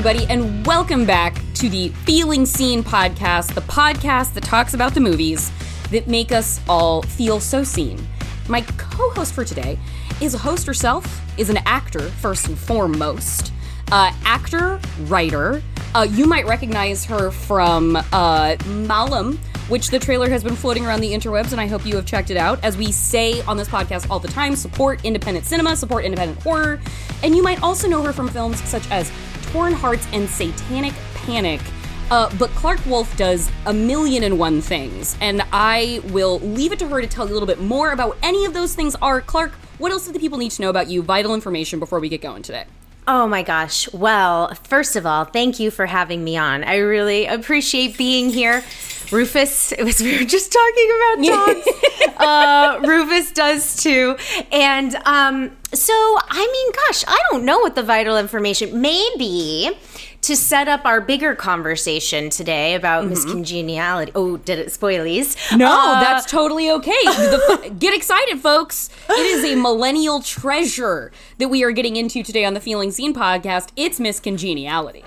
Everybody, and welcome back to the Feeling Seen podcast, the podcast that talks about the movies that make us all feel so seen. My co host for today is a host herself, is an actor, first and foremost. Uh, actor, writer. Uh, you might recognize her from uh, Malum, which the trailer has been floating around the interwebs, and I hope you have checked it out. As we say on this podcast all the time, support independent cinema, support independent horror. And you might also know her from films such as Torn Hearts and Satanic Panic. Uh, but Clarke Wolfe does a million and one things, and I will leave it to her to tell you a little bit more about what any of those things are. Clarke, what else do the people need to know about you? Vital information before we get going today. Oh my gosh. Well, first of all, thank you for having me on. I really appreciate being here. Rufus, it was we were just talking about dogs. uh, Rufus does too. And um, so, I mean, gosh, I don't know what the vital information. Maybe to set up our bigger conversation today about mm-hmm. Miss Congeniality. Oh, did it spoilies? No, uh, that's totally okay. The, get excited, folks. It is a millennial treasure that we are getting into today on the Feeling Seen podcast. It's Miss Congeniality.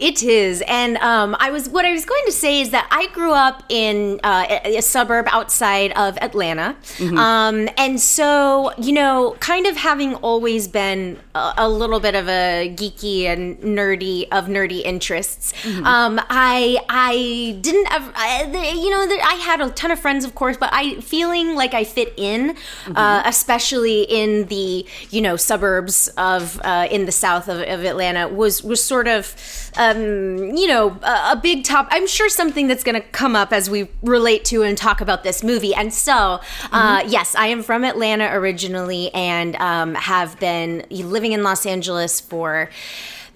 It is, and um, I was what I was going to say is that I grew up in uh, a, a suburb outside of Atlanta, mm-hmm. um, and so you know, kind of having always been a, a little bit of a geeky and nerdy of nerdy interests. Mm-hmm. Um, I I didn't have, I, you know I had a ton of friends, of course, but I feeling like I fit in, mm-hmm. uh, especially in the you know suburbs of uh, in the south of, of, Atlanta was was sort of um, you know a, a, big top. I'm sure something that's going to come up as we relate to and talk about this movie. And so uh, mm-hmm. yes, I am from Atlanta originally and um, have been living in Los Angeles for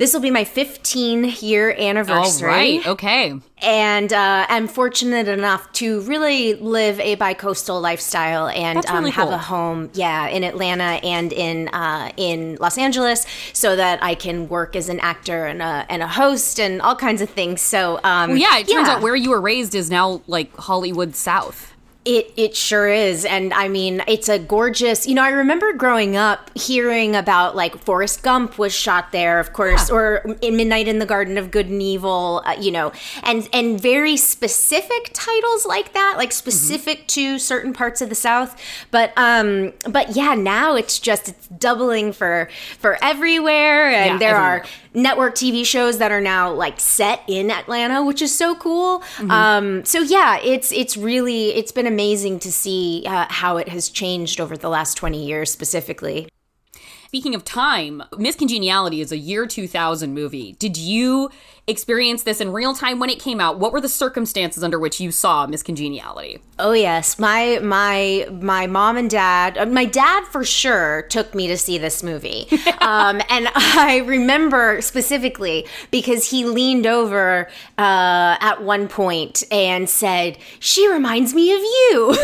this will be my 15 year anniversary. All right. Okay. And uh, I'm fortunate enough to really live a bi-coastal lifestyle and um, really um, have a home, yeah, in Atlanta and in uh, in Los Angeles, so that I can work as an actor and a and a host and all kinds of things. So, um, well, yeah, it turns yeah. out where you were raised is now like Hollywood South. It it sure is, and I mean it's a gorgeous. You know, I remember growing up hearing about like Forrest Gump was shot there, of course, yeah. or in Midnight in the Garden of Good and Evil. Uh, you know, and and very specific titles like that, like specific mm-hmm. to certain parts of the South. But um, but yeah, now it's just it's doubling for for everywhere, and yeah, there everywhere. are network TV shows that are now like set in Atlanta, which is so cool. Mm-hmm. Um, so yeah, it's it's really it's been amazing to see uh, how it has changed over the last twenty years specifically. Speaking of time, Miss Congeniality is a year 2000 movie. Did you experience this in real time when it came out? What were the circumstances under which you saw Miss Congeniality? Oh yes, my my my mom and dad, uh, my dad for sure took me to see this movie, um, and I remember specifically because he leaned over uh, at one point and said, "She reminds me of you."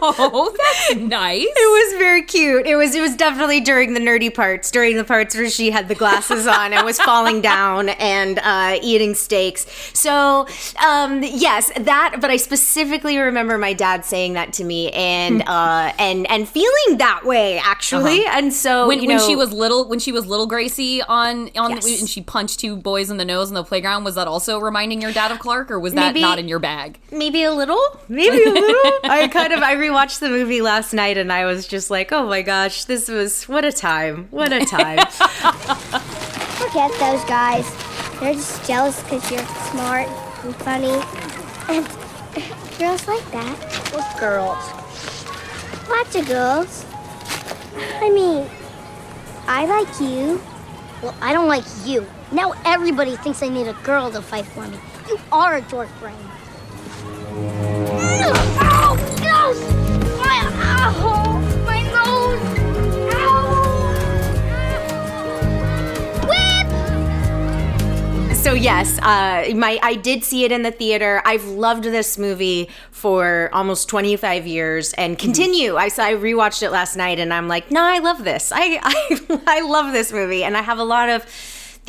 oh, that's nice. It was very cute. It was it was definitely during the nerdy parts, during the parts where she had the glasses on and was falling down and. Uh, eating steaks. So, um, yes, that. But I specifically remember my dad saying that to me, and hmm. uh, and and feeling that way actually. Uh-huh. And so when, you know, when she was little, when she was little Gracie on on yes. the, and she punched two boys in the nose in the playground, was that also reminding your dad of Clarke, or was that maybe, not in your bag? Maybe a little, maybe a little. I kind of I rewatched the movie last night, and I was just like, oh my gosh, this was what a time, what a time. Forget those guys. They're just jealous because you're smart and funny. And girls like that. What girls? Lots of girls. I mean, I like you. Well, I don't like you. Now everybody thinks I need a girl to fight for me. You are a dork brain. Ah! So yes, uh, my I did see it in the theater. I've loved this movie for almost 25 years and mm-hmm. continue. Mm-hmm. I saw I rewatched it last night and I'm like, no, I love this. I I, I love this movie and I have a lot of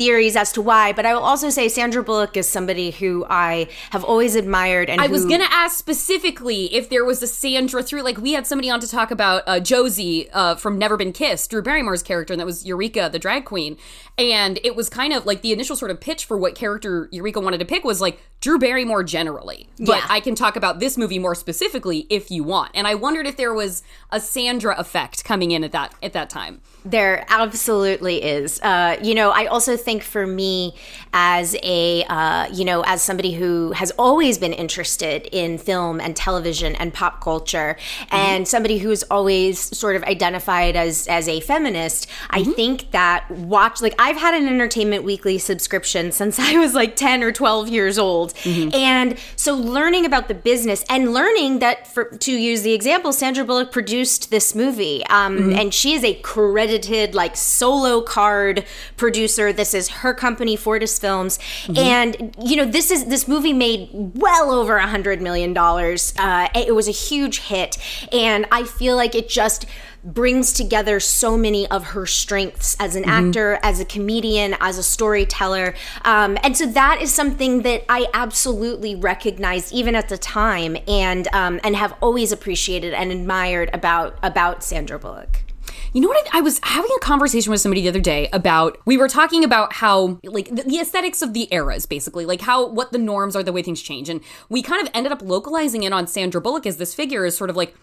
theories as to why, but I will also say Sandra Bullock is somebody who I have always admired. And I was gonna ask specifically if there was a Sandra through. Like we had somebody on to talk about uh, Josie uh, from Never Been Kissed, Drew Barrymore's character, and that was Eureka, the drag queen. And it was kind of like the initial sort of pitch for what character Eureka wanted to pick was like Drew Barrymore generally. But Yeah. I can talk about this movie more specifically if you want. And I wondered if there was a Sandra effect coming in at that at that time. There absolutely is. Uh, you know, I also think for me, as a uh, you know, as somebody who has always been interested in film and television and pop culture, and somebody who's always sort of identified as as a feminist, I think that watch like I've had an Entertainment Weekly subscription since I was like ten or twelve years old, and so learning about the business and learning that, for to use the example, Sandra Bullock produced this movie, um, and she is a credited like solo card producer. This is her company, Fortis Films, and you know this is this movie made well over a hundred million dollars. Uh, it was a huge hit, and I feel like it just brings together so many of her strengths as an actor, as a comedian, as a storyteller. Um, and so that is something that I absolutely recognized even at the time and um, and have always appreciated and admired about about Sandra Bullock. You know what? I, I was having a conversation with somebody the other day about. We were talking about how, like, the, the aesthetics of the eras, basically, like how what the norms are, the way things change, and we kind of ended up localizing it on Sandra Bullock as this figure is sort of like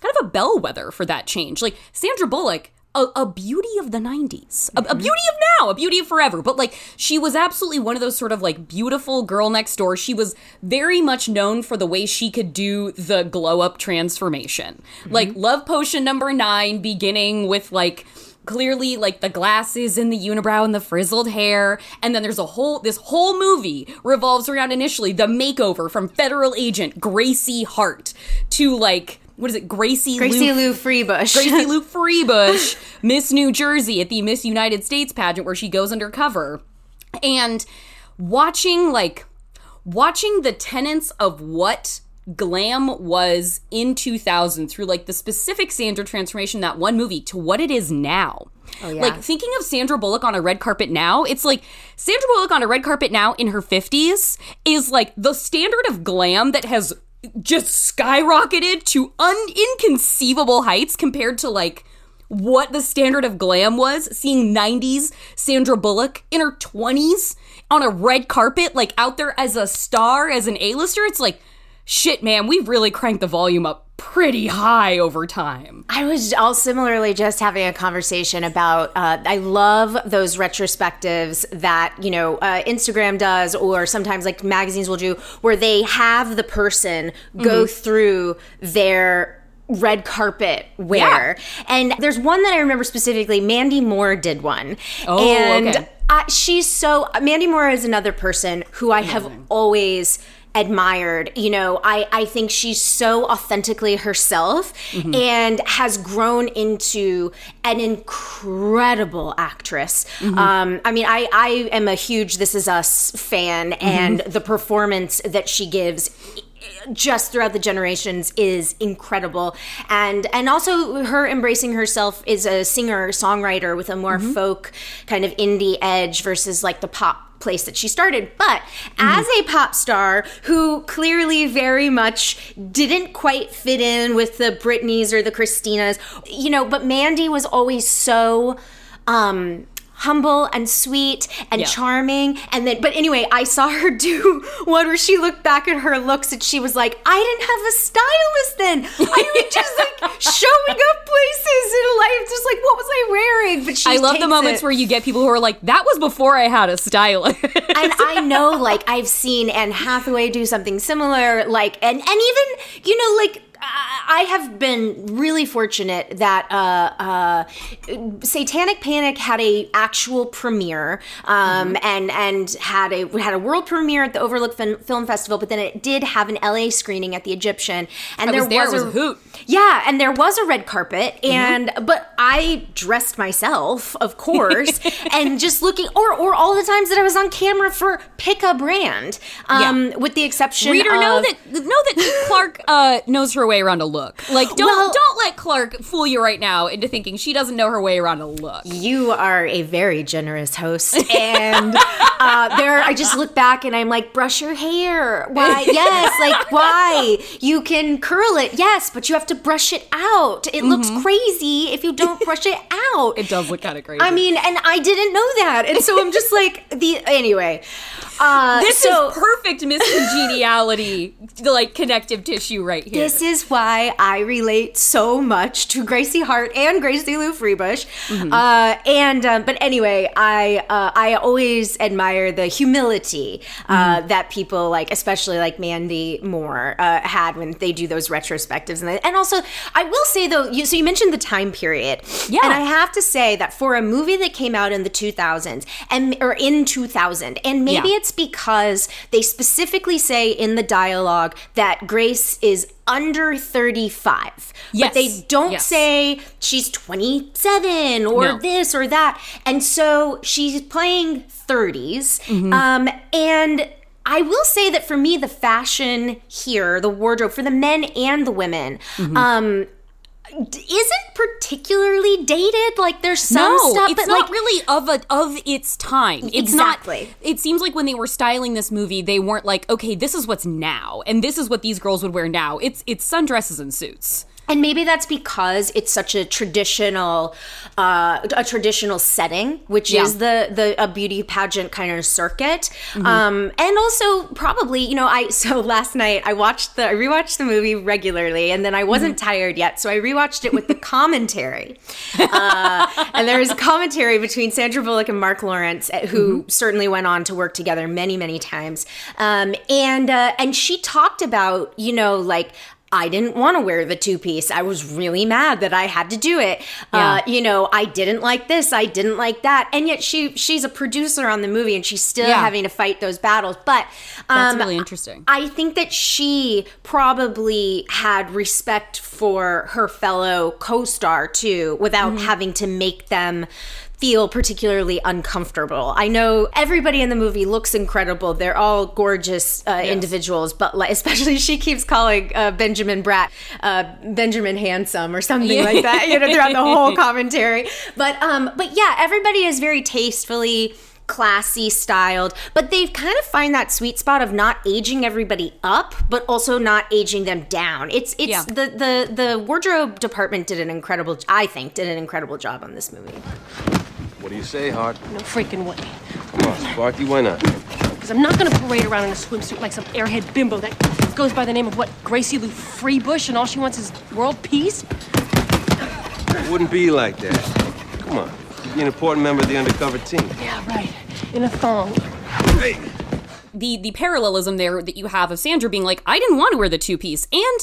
kind of a bellwether for that change. Like Sandra Bullock. A, a beauty of the 90s, a, a beauty of now, a beauty of forever. But like, she was absolutely one of those sort of like beautiful girl next door. She was very much known for the way she could do the glow up transformation. Like, mm-hmm. Love Potion number nine, beginning with like clearly like the glasses and the unibrow and the frizzled hair and then there's a whole this whole movie revolves around initially the makeover from federal agent gracie hart to like what is it gracie Gracie Lou- Lou Freebush. Gracie Lou Freebush, Miss New Jersey at the Miss United States pageant where she goes undercover. And watching like watching the tenets of what glam was in 2000 through like the specific Sandra transformation that one movie to what it is now. Oh, like thinking of Sandra Bullock on a red carpet now, it's like Sandra Bullock on a red carpet now in her 50s is like the standard of glam that has just skyrocketed to un- inconceivable heights compared to like what the standard of glam was. Seeing 90s Sandra Bullock in her 20s on a red carpet like out there as a star as an A-lister it's like shit man we've really cranked the volume up pretty high over time I was all similarly just having a conversation about. Uh, I love those retrospectives that you know uh, Instagram does, or sometimes like magazines will do, where they have the person go through their red carpet wear. And there's one that I remember specifically. Mandy Moore did one, Oh, and okay. I, she's so. Mandy Moore is another person who I have always admired. You know i i think she's so authentically herself mm-hmm. and has grown into an incredible actress. Mm-hmm. Um i mean i i am a huge this is us fan mm-hmm. and the performance that she gives just throughout the generations is incredible. And and also her embracing herself is a singer songwriter with a more folk kind of indie edge versus like the pop place that she started. But as a pop star who clearly very much didn't quite fit in with the Britneys or the Christinas you know but Mandy was always so um humble and sweet and Yeah. charming and then but anyway i saw her do one where she looked back at her looks and she was like i didn't have a stylist then i was just like showing up places in life just like what was i wearing but she i love the moments it. where you get people who are like that was before i had a stylist and I know, like, I've seen Anne Hathaway do something similar, like, and and even, you know, like. I have been really fortunate that uh, uh, Satanic Panic had a actual premiere um, and and had a had a world premiere at the Overlook Fin- Film Festival, but then it did have an LA screening at the Egyptian, and I there was there, was a hoot. yeah, and there was a red carpet, Mm-hmm. and but I dressed myself, of course, and just looking, or or all the times that I was on camera for pick a brand, um, with the exception reader of know that know that Clarke uh, knows her way way around a look. Like, don't Well- don't let Clarke fool you right now into thinking she doesn't know her way around a look. You are a very generous host, and uh, there I just look back and I'm like, brush your hair. Why? Yes, like why? You can curl it, yes, but you have to brush it out. It looks crazy if you don't brush it out. It does look kind of crazy. I mean, and I didn't know that, and so I'm just like the anyway. Uh, this so, is perfect Miss Congeniality, like connective tissue right here. This is why I relate so much to Gracie Hart and Gracie Lou Freebush. Mm-hmm. Uh, and um, but anyway, I uh, I always admire the humility uh, Mm-hmm. that people like, especially like Mandy Moore, uh, had when they do those retrospectives. And, and also, I will say though, you, so you mentioned the time period, Yeah. and I have to say that for a movie that came out in the 2000s and or in 2000, and maybe Yeah. it's because they specifically say in the dialogue that Grace is under 35. Yes. But they don't Yes. say she's 27 or No. this or that. And so she's playing 30s. Mm-hmm. Um, and I will say that for me, the fashion here, the wardrobe for the men and the women, Mm-hmm. um, isn't particularly dated. Like there's some no, stuff, it's but not like really of a of its time. It's Exactly. not. It seems like when they were styling this movie, they weren't like, okay, this is what's now, and this is what these girls would wear now. It's it's sundresses and suits. And maybe that's because it's such a traditional, uh, a traditional setting, which Yeah. is the the a beauty pageant kind of circuit. Um, and also probably, you know, I so last night I watched the I rewatched the movie regularly, and then I wasn't tired yet, so I rewatched it with the commentary. Uh, and there was commentary between Sandra Bullock and Marc Lawrence, uh, who certainly went on to work together many, many times. Um, and uh, and she talked about, you know, like. I didn't want to wear the two piece. I was really mad that I had to do it. Uh, you know, I didn't like this. I didn't like that. And yet she she's a producer on the movie and she's still Yeah. having to fight those battles. But um, That's really interesting. I think that she probably had respect for her fellow co-star too, without Mm-hmm. having to make them feel particularly uncomfortable. I know everybody in the movie looks incredible. They're all gorgeous uh, individuals, but like, especially she keeps calling uh, Benjamin Bratt uh, Benjamin handsome or something like that. You know, throughout the whole commentary. But um, but yeah, everybody is very tastefully classy styled but they kind of find that sweet spot of not aging everybody up but also not aging them down it's it's Yeah. the the the wardrobe department did an incredible i think did an incredible job on this movie What do you say, Hart? No freaking way. Come on, Sparky, why not? Because I'm not gonna parade around in a swimsuit like some airhead bimbo that goes by the name of what? Gracie Lou Freebush, and all she wants is world peace? It wouldn't be like that. Come on. You'd be an important member of the undercover team. Yeah, right. In a thong. Hey! the the parallelism there that you have of Sandra being like, I didn't want to wear the two piece, and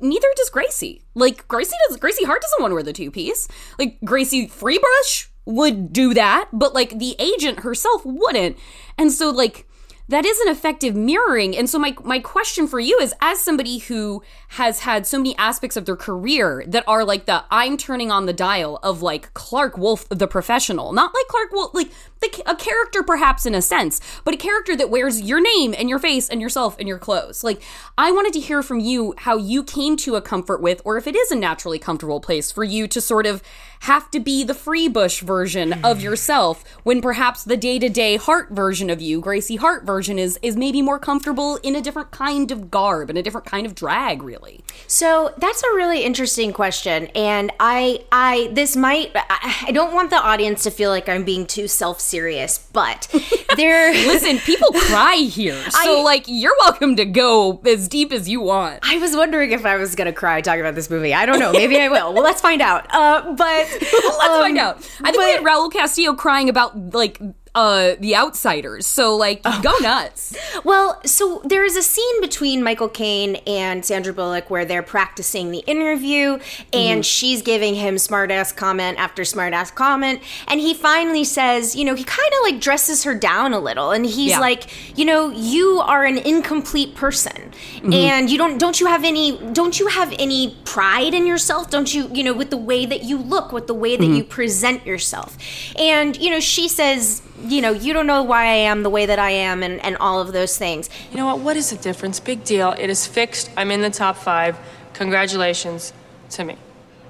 neither does Gracie. Like Gracie does Gracie Hart doesn't want to wear the two piece. Like Gracie Freebush would do that, but like the agent herself wouldn't. And so like that is an effective mirroring. And so my my question for you is as somebody who has had so many aspects of their career that are like the I'm turning on the dial of like Clarke Wolfe the professional, not like Clarke Wolfe like the, a character perhaps in a sense, but a character that wears your name and your face and yourself and your clothes. Like I wanted to hear from you how you came to a comfort with or if it is a naturally comfortable place for you to sort of have to be the Freebush version of yourself when perhaps the day-to-day heart version of you, Gracie Hart version is is maybe more comfortable in a different kind of garb and a different kind of drag really. So that's a really interesting question, and I, I, this might, I, don't want the audience to feel like I'm being too self-serious, but there. Listen, people cry here. So I- like you're welcome to go as deep as you want. I was wondering if I was gonna cry talking about this movie. I don't know. Maybe I will. Well, let's find out. Uh, but Let's um, find out. I think we had Raul Castillo crying about like uh the outsiders. So like oh. go nuts. Well, so there is a scene between Michael Caine and Sandra Bullock where they're practicing the interview, and mm-hmm. she's giving him smartass comment after smartass comment, and he finally says, you know, he kind of like dresses her down a little, and he's Yeah. like, you know, you are an incomplete person, mm-hmm. and you don't don't you have any don't you have any pride in yourself? Don't you you know with the way that you look, with the way that mm-hmm. you present yourself, and you know she says. You know, you don't know why I am the way that I am, and, and all of those things. You know what? What is the difference? Big deal. It is fixed. I'm in the top five. Congratulations to me.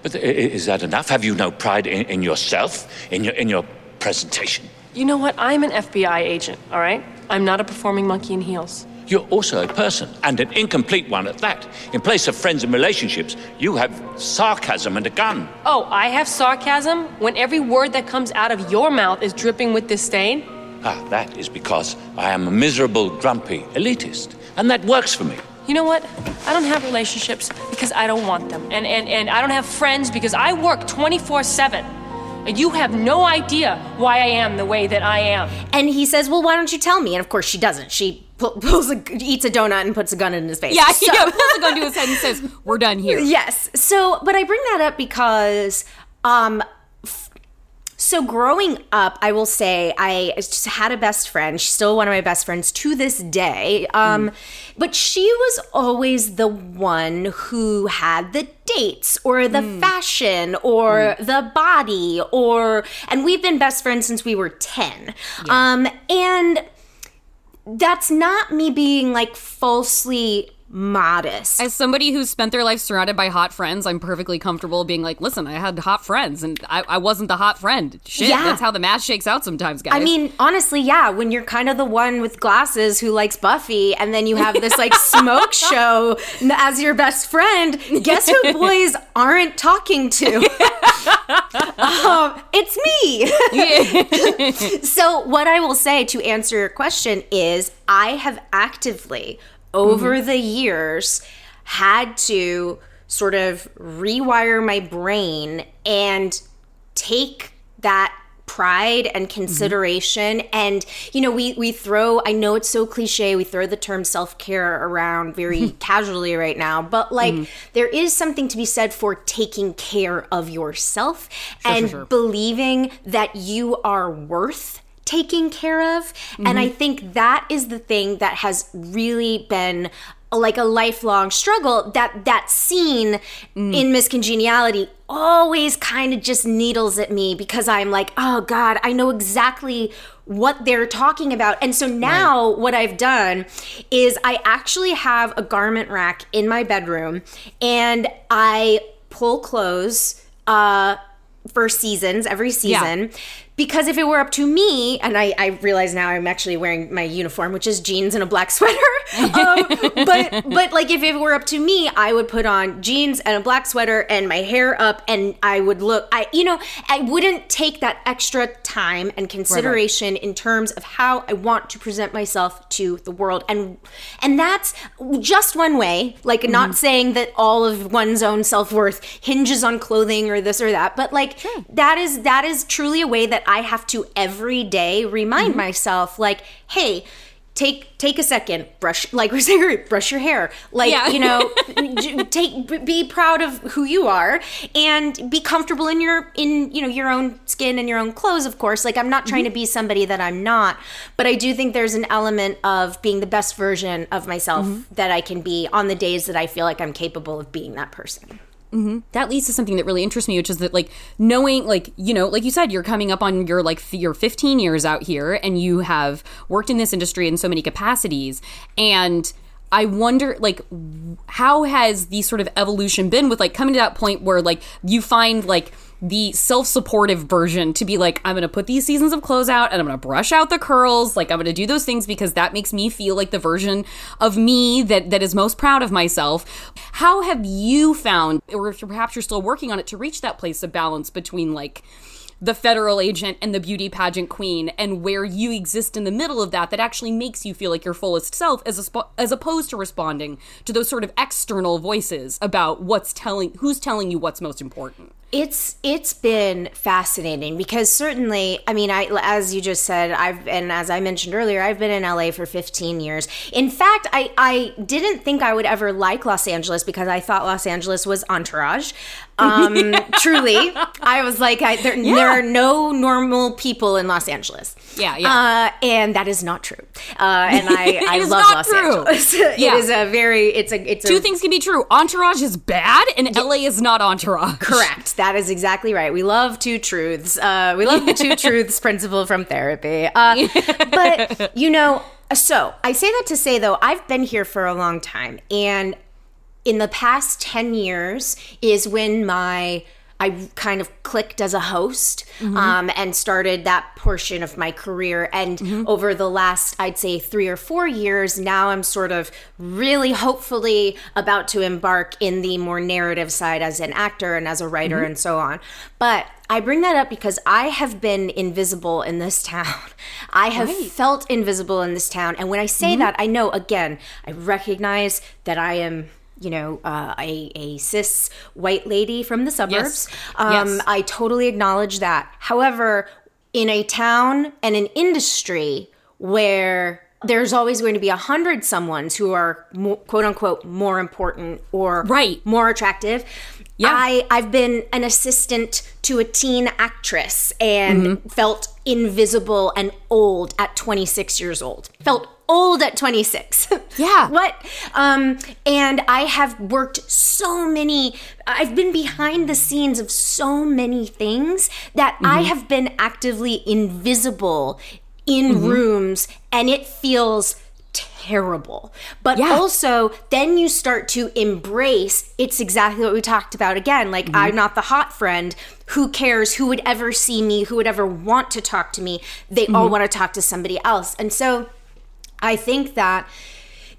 But i- i- is that enough? Have you no pride in, in yourself, in your in your presentation? You know what? I'm an FBI agent, all right? I'm not a performing monkey in heels. You're also a person, and an incomplete one at that. In place of friends and relationships, you have sarcasm and a gun. Oh, I have sarcasm when every word that comes out of your mouth is dripping with disdain? Ah, that is because I am a miserable, grumpy elitist, and that works for me. You know what? I don't have relationships because I don't want them. And, and, and I don't have friends because I work 24 7. And you have no idea why I am the way that I am. And he says, "Well, why don't you tell me?" And of course, she doesn't. She pu- pulls a, eats a donut and puts a gun in his face. Yeah, So- yeah, pulls a gun to his head and says, "We're done here." Yes. So, but I bring that up because, um, f- so growing up, I will say I just had a best friend. She's still one of my best friends to this day. Um, but she was always the one who had the dates or the fashion or the body or, and we've been best friends since we were 10. Um, and that's not me being like falsely modest. As somebody who's spent their life surrounded by hot friends, I'm perfectly comfortable being like, listen, I had hot friends and I, I wasn't the hot friend. Shit, Yeah. that's how the math shakes out sometimes, guys. I mean, honestly, yeah, when you're kind of the one with glasses who likes Buffy, and then you have this like smoke show as your best friend, guess who boys aren't talking to? um, it's me. so, what I will say to answer your question is I have actively, over mm-hmm. the years, had to sort of rewire my brain and take that pride and mm-hmm. consideration. And you know we we throw i know it's so cliche we throw the term self-care around very casually right now but like mm-hmm. there is something to be said for taking care of yourself and believing that you are worth taking care of. And i think that is the thing that has really been like a lifelong struggle that that scene in miss congeniality always kind of just needles at me because i'm like oh god i know exactly what they're talking about. And so now what i've done is i actually have a garment rack in my bedroom and i pull clothes uh for seasons every season because if it were up to me and I, I realize now i'm actually wearing my uniform which is jeans and a black sweater um, but but like if it were up to me i would put on jeans and a black sweater and my hair up and i would look i you know i wouldn't take that extra time and consideration in terms of how i want to present myself to the world. And and that's just one way like not saying that all of one's own self-worth hinges on clothing or this or that but like that is that is truly a way that i have to every day remind mm-hmm. myself like hey take take a second brush like we're saying brush your hair. Like Yeah. you know take be proud of who you are and be comfortable in your in you know your own skin and your own clothes of course. Like i'm not trying mm-hmm. to be somebody that i'm not but i do think there's an element of being the best version of myself mm-hmm. that i can be on the days that i feel like i'm capable of being that person Mm-hmm. that leads to something that really interests me, which is that like knowing, like you know, like you said, you're coming up on your like your 15 years out here, and you have worked in this industry in so many capacities, and I wonder, like, how has the sort of evolution been with like coming to that point where like you find like the self-supportive version to be like i'm gonna put these seasons of clothes out and i'm gonna brush out the curls. Like i'm gonna do those things because that makes me feel like the version of me that that is most proud of myself. How have you found or if perhaps you're still working on it to reach that place of balance between like the federal agent and the beauty pageant queen and where you exist in the middle of that that actually makes you feel like your fullest self as spo- as opposed to responding to those sort of external voices about what's telling who's telling you what's most important It's it's been fascinating because certainly, I mean, I as you just said, I've and as I mentioned earlier, I've been in LA for 15 years. In fact, I I didn't think I would ever like Los Angeles because I thought Los Angeles was entourage. Um, truly, I was like, I, there, there are no normal people in Los Angeles. Yeah, yeah. Uh, and that is not true. Uh, and I, I love Los true. Angeles. Yeah. It is a very, it's a, it's two a, things can be true entourage is bad and la is not entourage Correct. That is exactly right. We love two truths. Uh, we love the two truths principle from therapy. Uh, but, you know, so I say that to say, though, I've been here for a long time. And in the past 10 years is when my I kind of clicked as a host mm-hmm. um, and started that portion of my career. And mm-hmm. over the last, I'd say, three or four years, now I'm sort of really hopefully about to embark in the more narrative side as an actor and as a writer mm-hmm. and so on. But I bring that up because I have been invisible in this town. I have felt invisible in this town. And when I say that, I know, again, I recognize that I am you know, uh, a, a cis white lady from the suburbs. Um, Yes. I totally acknowledge that. However, in a town and an industry where there's always going to be a hundred someones who are mo- quote unquote more important or Right. more attractive. Yeah. I, I've been an assistant to a teen actress and Mm-hmm. felt invisible and old at 26 years old. Felt old at 26. Yeah. what? Um, and I have worked so many, I've been behind the scenes of so many things that Mm-hmm. I have been actively invisible in Mm-hmm. rooms and it feels terrible. But Yeah. also, then you start to embrace it's exactly what we talked about again. Like, Mm-hmm. I'm not the hot friend. Who cares? Who would ever see me? Who would ever want to talk to me? They all Mm-hmm. want to talk to somebody else. And so, I think that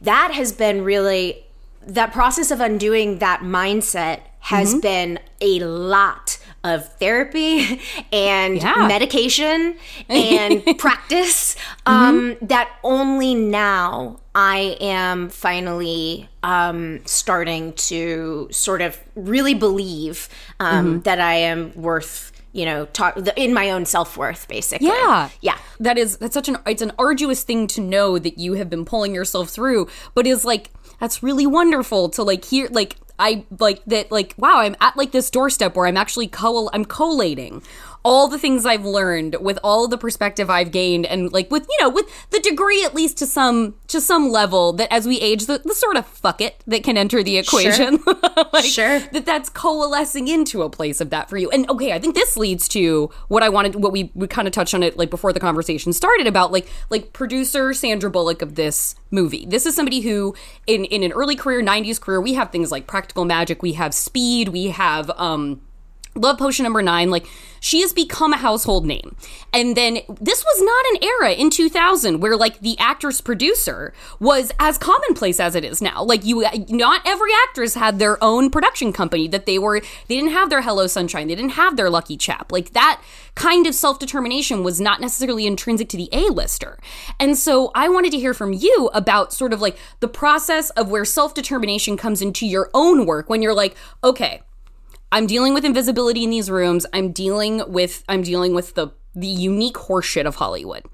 that has been really that process of undoing that mindset has Mm-hmm. been a lot of therapy and Yeah. medication and practice um, that only now I am finally um, starting to sort of really believe um, that I am worth, you know, talk in my own self worth, basically. Yeah. Yeah. That is that's such an it's an arduous thing to know that you have been pulling yourself through, but is like that's really wonderful to like hear like I like that like wow, I'm at like this doorstep where I'm actually co I'm collating all the things I've learned with all the perspective I've gained and like with you know with the degree at least to some to some level that as we age the, the sort of fuck it that can enter the equation like, Sure. that that's coalescing into a place of that for you. And okay I think this leads to what I wanted what we we kind of touched on it like before the conversation started about like like producer Sandra Bullock of this movie. This is somebody who in in an early career 90s career we have things like practical magic we have speed we have um Love Potion number nine, like she has become a household name. And then this was not an era in 2000 where like the actress producer was as commonplace as it is now. Like you, not every actress had their own production company that they were, they didn't have their Hello Sunshine, they didn't have their Lucky Chap. Like that kind of self determination was not necessarily intrinsic to the A lister. And so I wanted to hear from you about sort of like the process of where self determination comes into your own work when you're like, okay, I'm dealing with invisibility in these rooms. I'm dealing with I'm dealing with the the unique horseshit of Hollywood.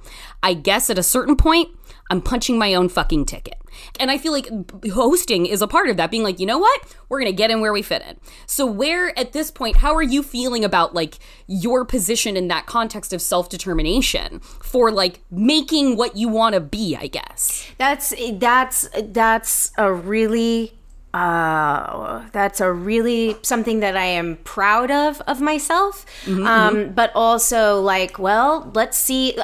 I guess at a certain point, I'm punching my own fucking ticket. And I feel like hosting is a part of that, being like, you know what? We're gonna get in where we fit in. So where at this point, how are you feeling about like your position in that context of self-determination for like making what you wanna be, I guess? That's that's that's a really uh that's a really something that I am proud of of myself. um but also like well, let's see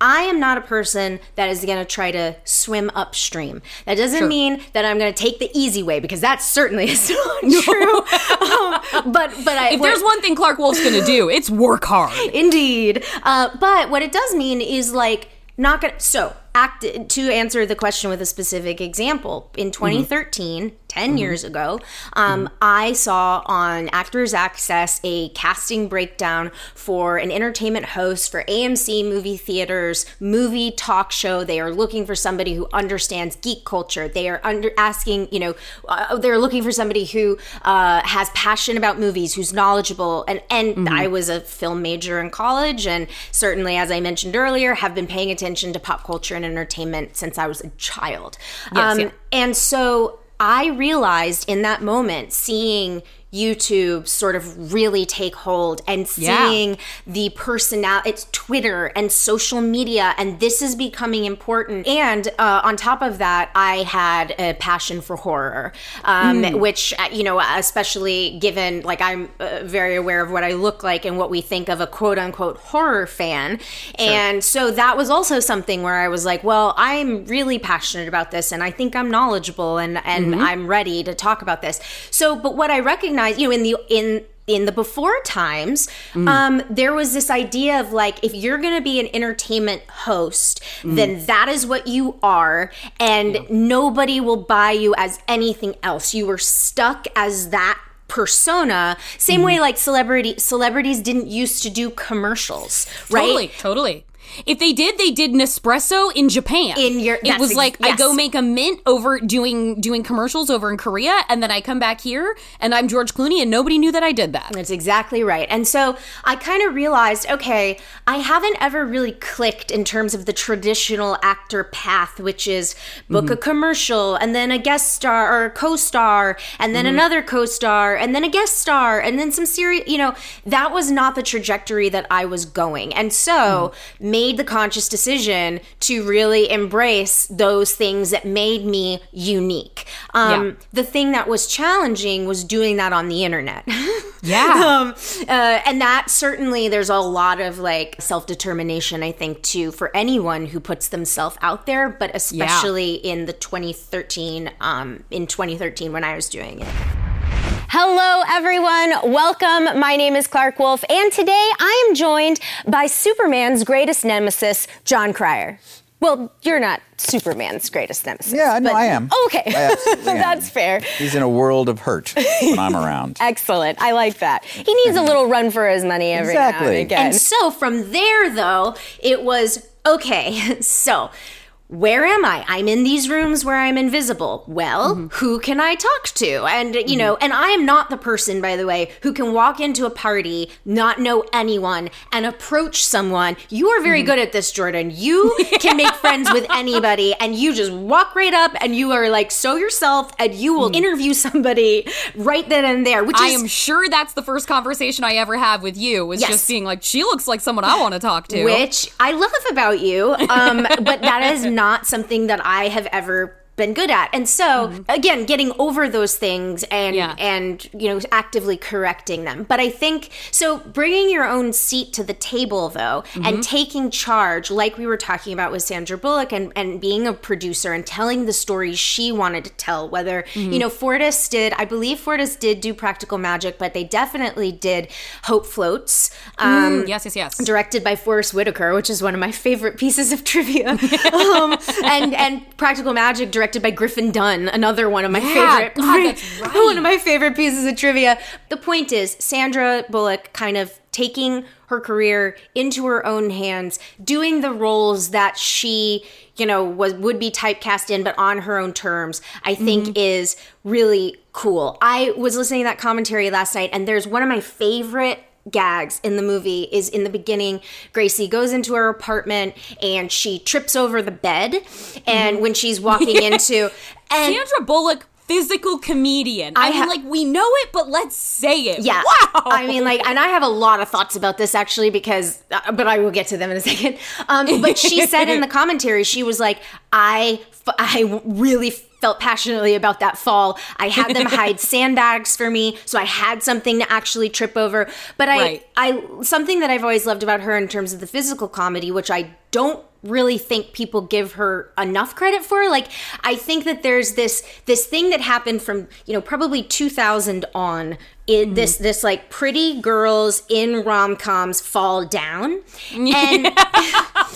I am not a person that is going to try to swim upstream. That doesn't mean that I'm going to take the easy way because that certainly is not true. Um, but but I If there's one thing Clarke Wolfe's gonna do, it's work hard. Indeed. Uh, but what it does mean is like not gonna. So act to answer the question with a specific example. In 2013, 10 years ago, um, I saw on Actors Access a casting breakdown for an entertainment host for AMC movie theaters movie talk show. They are looking for somebody who understands geek culture. They are under asking, you know, uh, they're looking for somebody who uh, has passion about movies, who's knowledgeable. And and I was a film major in college, and certainly, as I mentioned earlier, have been paying attention to pop culture and entertainment since I was a child. Um, yeah. And so I realized in that moment, seeing YouTube sort of really take hold and Yeah. seeing the personal it's Twitter and social media and this is becoming important. And uh, on top of that I had a passion for horror um, which uh, you know especially given like I'm uh, very aware of what I look like and what we think of a quote unquote horror fan. And so that was also something where I was like well I'm really passionate about this and I think I'm knowledgeable and and I'm ready to talk about this. So but what I recognize you know in the in in the before times, mm. um, there was this idea of like, if you're going to be an entertainment host, mm. then that is what you are, and nobody will buy you as anything else. You were stuck as that persona. Same mm-hmm. way like celebrity celebrities didn't used to do commercials right? Totally, totally. If they did, they did Nespresso in Japan. In your- it was ex- like I go make a mint over doing doing commercials over in Korea, and then I come back here and I'm George Clooney, and nobody knew that I did that. That's exactly right. And so I kind of realized, okay, I haven't ever really clicked in terms of the traditional actor path, which is book a mm-hmm. commercial and then a guest star or a co-star and then mm-hmm. another co-star and then a guest star and then some series. you know, that was not the trajectory that I was going. And so mm-hmm. Made the conscious decision to really embrace those things that made me unique. Um, Yeah. The thing that was challenging was doing that on the internet. Yeah. um, uh, and that certainly there's a lot of like self determination i think too for anyone who puts themselves out there but especially in the 2013 um, in 2013 when i was doing it Hello, everyone. Welcome. My name is Clarke Wolfe, and today I am joined by Superman's greatest nemesis, Jon Cryer. Well, you're not Superman's greatest nemesis. Yeah, no, but- I am. Oh, okay. I absolutely am. That's fair. He's in a world of hurt when I'm around. Excellent. I like that. He needs a little run for his money every now and again. And so from there, though, it was okay, so. Where am I? I'm in these rooms where I'm invisible. Well, mm-hmm. who can I talk to? And, you mm-hmm. know, and I am not the person, by the way, who can walk into a party, not know anyone, and approach someone. You are very mm-hmm. good at this, Jordan. You can make friends with anybody, and you just walk right up and you are like so yourself, and you will mm. interview somebody right then and there, which I is am sure that's the first conversation I ever have with you. Was Yes. just being like, she looks like someone I want to talk to. which I love about you. Um, but that is not something that I have ever been good at. And so again, getting over those things and Yeah. and you know actively correcting them. But I think so bringing your own seat to the table though and taking charge like we were talking about with Sandra Bullock and and being a producer and telling the stories she wanted to tell whether you know Fortis did I believe Fortis did do practical magic but they definitely did Hope Floats. Um Mm, yes, yes, yes. directed by Forest Whitaker, which is one of my favorite pieces of trivia. um, and and Practical Magic, directed by Griffin Dunne, another one of my Yeah, favorite. God, that's right. One of my favorite pieces of trivia. The point is, Sandra Bullock kind of taking her career into her own hands, doing the roles that she, you know, was would be typecast in, but on her own terms. I think Mm-hmm. is really cool. I was listening to that commentary last night, and there's one of my favorite gags in the movie is in the beginning gracie goes into her apartment and she trips over the bed and when she's walking into and Sandra Bullock, physical comedian. I, I mean, ha- like we know it, but let's say it. yeah Wow. i mean like and i have a lot of thoughts about this actually because uh, but i will get to them in a second um, but she said in the commentary she was like i f- i really felt passionately about that fall i had them hide sandbags for me so i had something to actually trip over but i Right. I something that I've always loved about her in terms of the physical comedy, which I don't really think people give her enough credit for. Like I think that there's this this thing that happened from you know probably 2000 on. It, This mm-hmm. this like pretty girls in rom coms fall down, and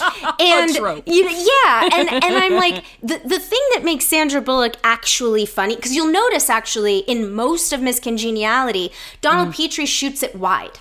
and you know, yeah, and and I'm like the the thing that makes Sandra Bullock actually funny because you'll notice actually in most of Miss Congeniality, Donald mm. Petrie shoots it wide.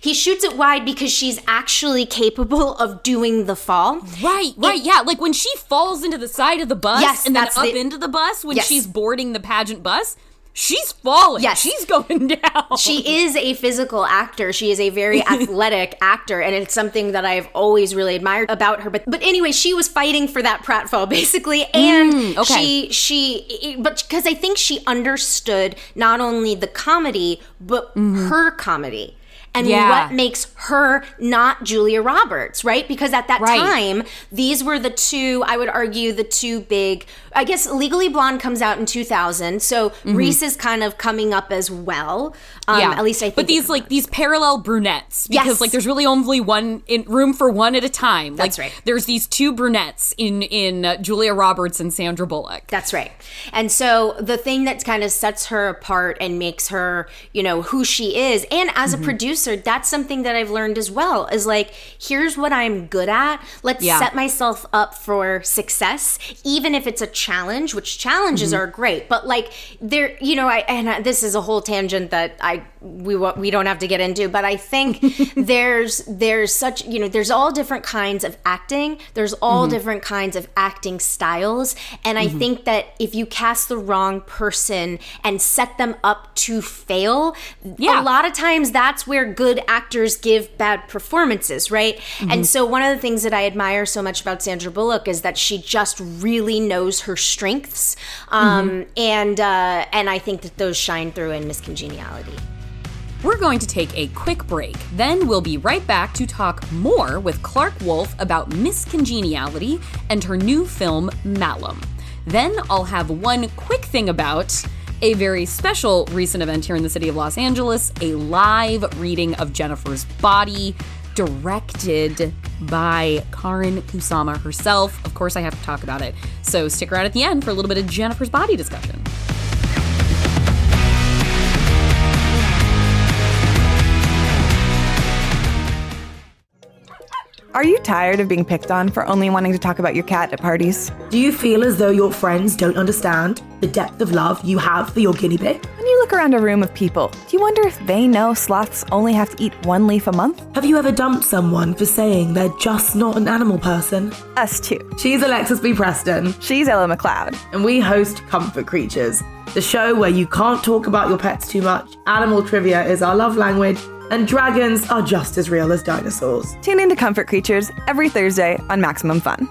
He shoots it wide because she's actually capable of doing the fall. Right, right, yeah. Like when she falls into the side of the bus Yes, and then up the- into the bus when Yes. she's boarding the pageant bus. she's falling. Yes. she's going down. she is a physical actor. She is a very athletic actor, and it's something that I've always really admired about her. But but anyway, she was fighting for that pratfall basically, and Mm, okay. she she but because I think she understood not only the comedy but her comedy. And. Yeah. what makes her not Julia Roberts, right? Because at that Right. time, these were the two, I would argue, the two big. I guess Legally Blonde comes out in 2000, so Reese is kind of coming up as well. Um, At least I think. But these like these parallel brunettes because Yes. like there's really only one in room for one at a time. That's like, right. There's these two brunettes in in uh, Julia Roberts and Sandra Bullock. That's right. And so the thing that kind of sets her apart and makes her, you know, who she is, and as Mm-hmm. a producer, that's something that I've learned as well is like, here's what I'm good at. Let's Yeah. set myself up for success, even if it's a challenge, which challenges Mm-hmm. are great. But like, there, you know, I, and this is a whole tangent that I, we, we don't have to get into, but I think there's, there's such, you know, there's all different kinds of acting. There's all Mm-hmm. different kinds of acting styles. And I think that if you cast the wrong person and set them up to fail, Yeah. a lot of times that's where good actors give bad performances, right? Mm-hmm. And so one of the things that I admire so much about Sandra Bullock is that she just really knows her strengths. Um, Mm-hmm. and uh, and I think that those shine through in Miss Congeniality. We're going to take a quick break. Then we'll be right back to talk more with Clarke Wolfe about Miss Congeniality and her new film, Malum. Then I'll have one quick thing about a very special recent event here in the city of Los Angeles a live reading of Jennifer's Body, directed by Karyn Kusama herself. Of course, I have to talk about it. So stick around at the end for a little bit of Jennifer's Body discussion. Are you tired of being picked on for only wanting to talk about your cat at parties? Do you feel as though your friends don't understand the depth of love you have for your guinea pig? When you look around a room of people, do you wonder if they know sloths only have to eat one leaf a month? Have you ever dumped someone for saying they're just not an animal person? Us too. She's Alexis B. Preston, She's Ella McLeod. and we host Comfort Creatures, the show where you can't talk about your pets too much, animal trivia is our love language, and dragons are just as real as dinosaurs. Tune into Comfort Creatures every Thursday on Maximum Fun.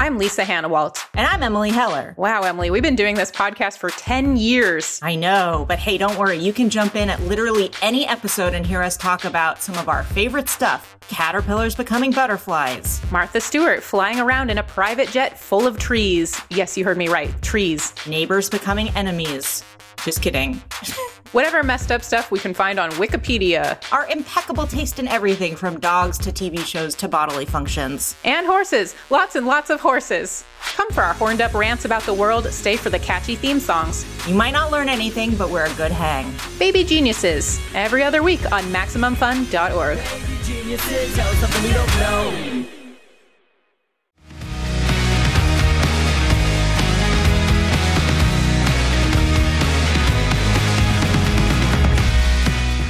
I'm Lisa Hanawalt. And I'm Emily Heller. Wow, Emily, we've been doing this podcast for 10 years. I know, but hey, don't worry. You can jump in at literally any episode and hear us talk about some of our favorite stuff caterpillars becoming butterflies, Martha Stewart flying around in a private jet full of trees. Yes, you heard me right. Trees. neighbors becoming enemies. Just kidding. Whatever messed up stuff we can find on Wikipedia. Our impeccable taste in everything from dogs to TV shows to bodily functions. And horses. Lots and lots of horses. Come for our horned up rants about the world, stay for the catchy theme songs. You might not learn anything, but we're a good hang. Baby Geniuses, every other week on MaximumFun.org.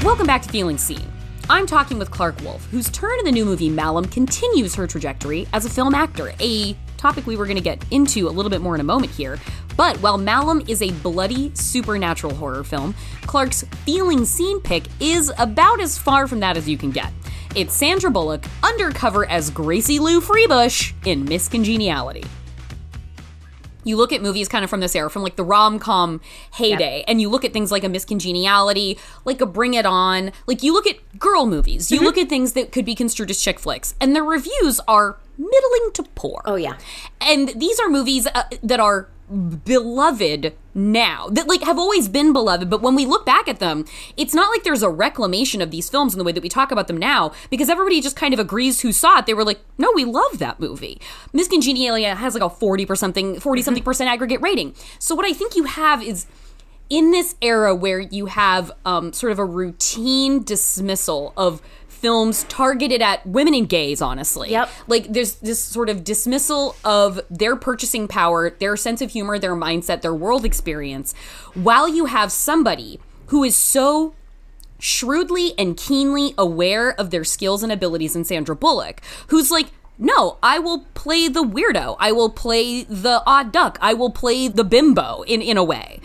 Welcome back to Feeling Seen. I'm talking with Clarke Wolfe, whose turn in the new movie Malum continues her trajectory as a film actor, a topic we were going to get into a little bit more in a moment here. But while Malum is a bloody supernatural horror film, Clarke's Feeling Seen pick is about as far from that as you can get. It's Sandra Bullock undercover as Gracie Lou Freebush in Miss Congeniality you look at movies kind of from this era, from like the rom com heyday, and you look at things like a Miss Congeniality, like a Bring It On, like you look at girl movies, you look at things that could be construed as chick flicks, and the reviews are middling to poor. Oh yeah. And these are movies uh, that are beloved now that like have always been beloved. But when we look back at them it's not like there's a reclamation of these films in the way that we talk about them now because everybody just kind of agrees who saw it. They were like no we love that movie. Miss congeniality has like a 40 per something 40 something percent aggregate rating. So what i think you have is in this era where you have um, sort of a routine dismissal of films targeted at women and gays honestly Yep. like there's this sort of dismissal of their purchasing power their sense of humor their mindset their world experience while you have somebody who is so shrewdly and keenly aware of their skills and abilities in Sandra Bullock, who's like no, I will play the weirdo. I will play the odd duck. I will play the bimbo in in a way.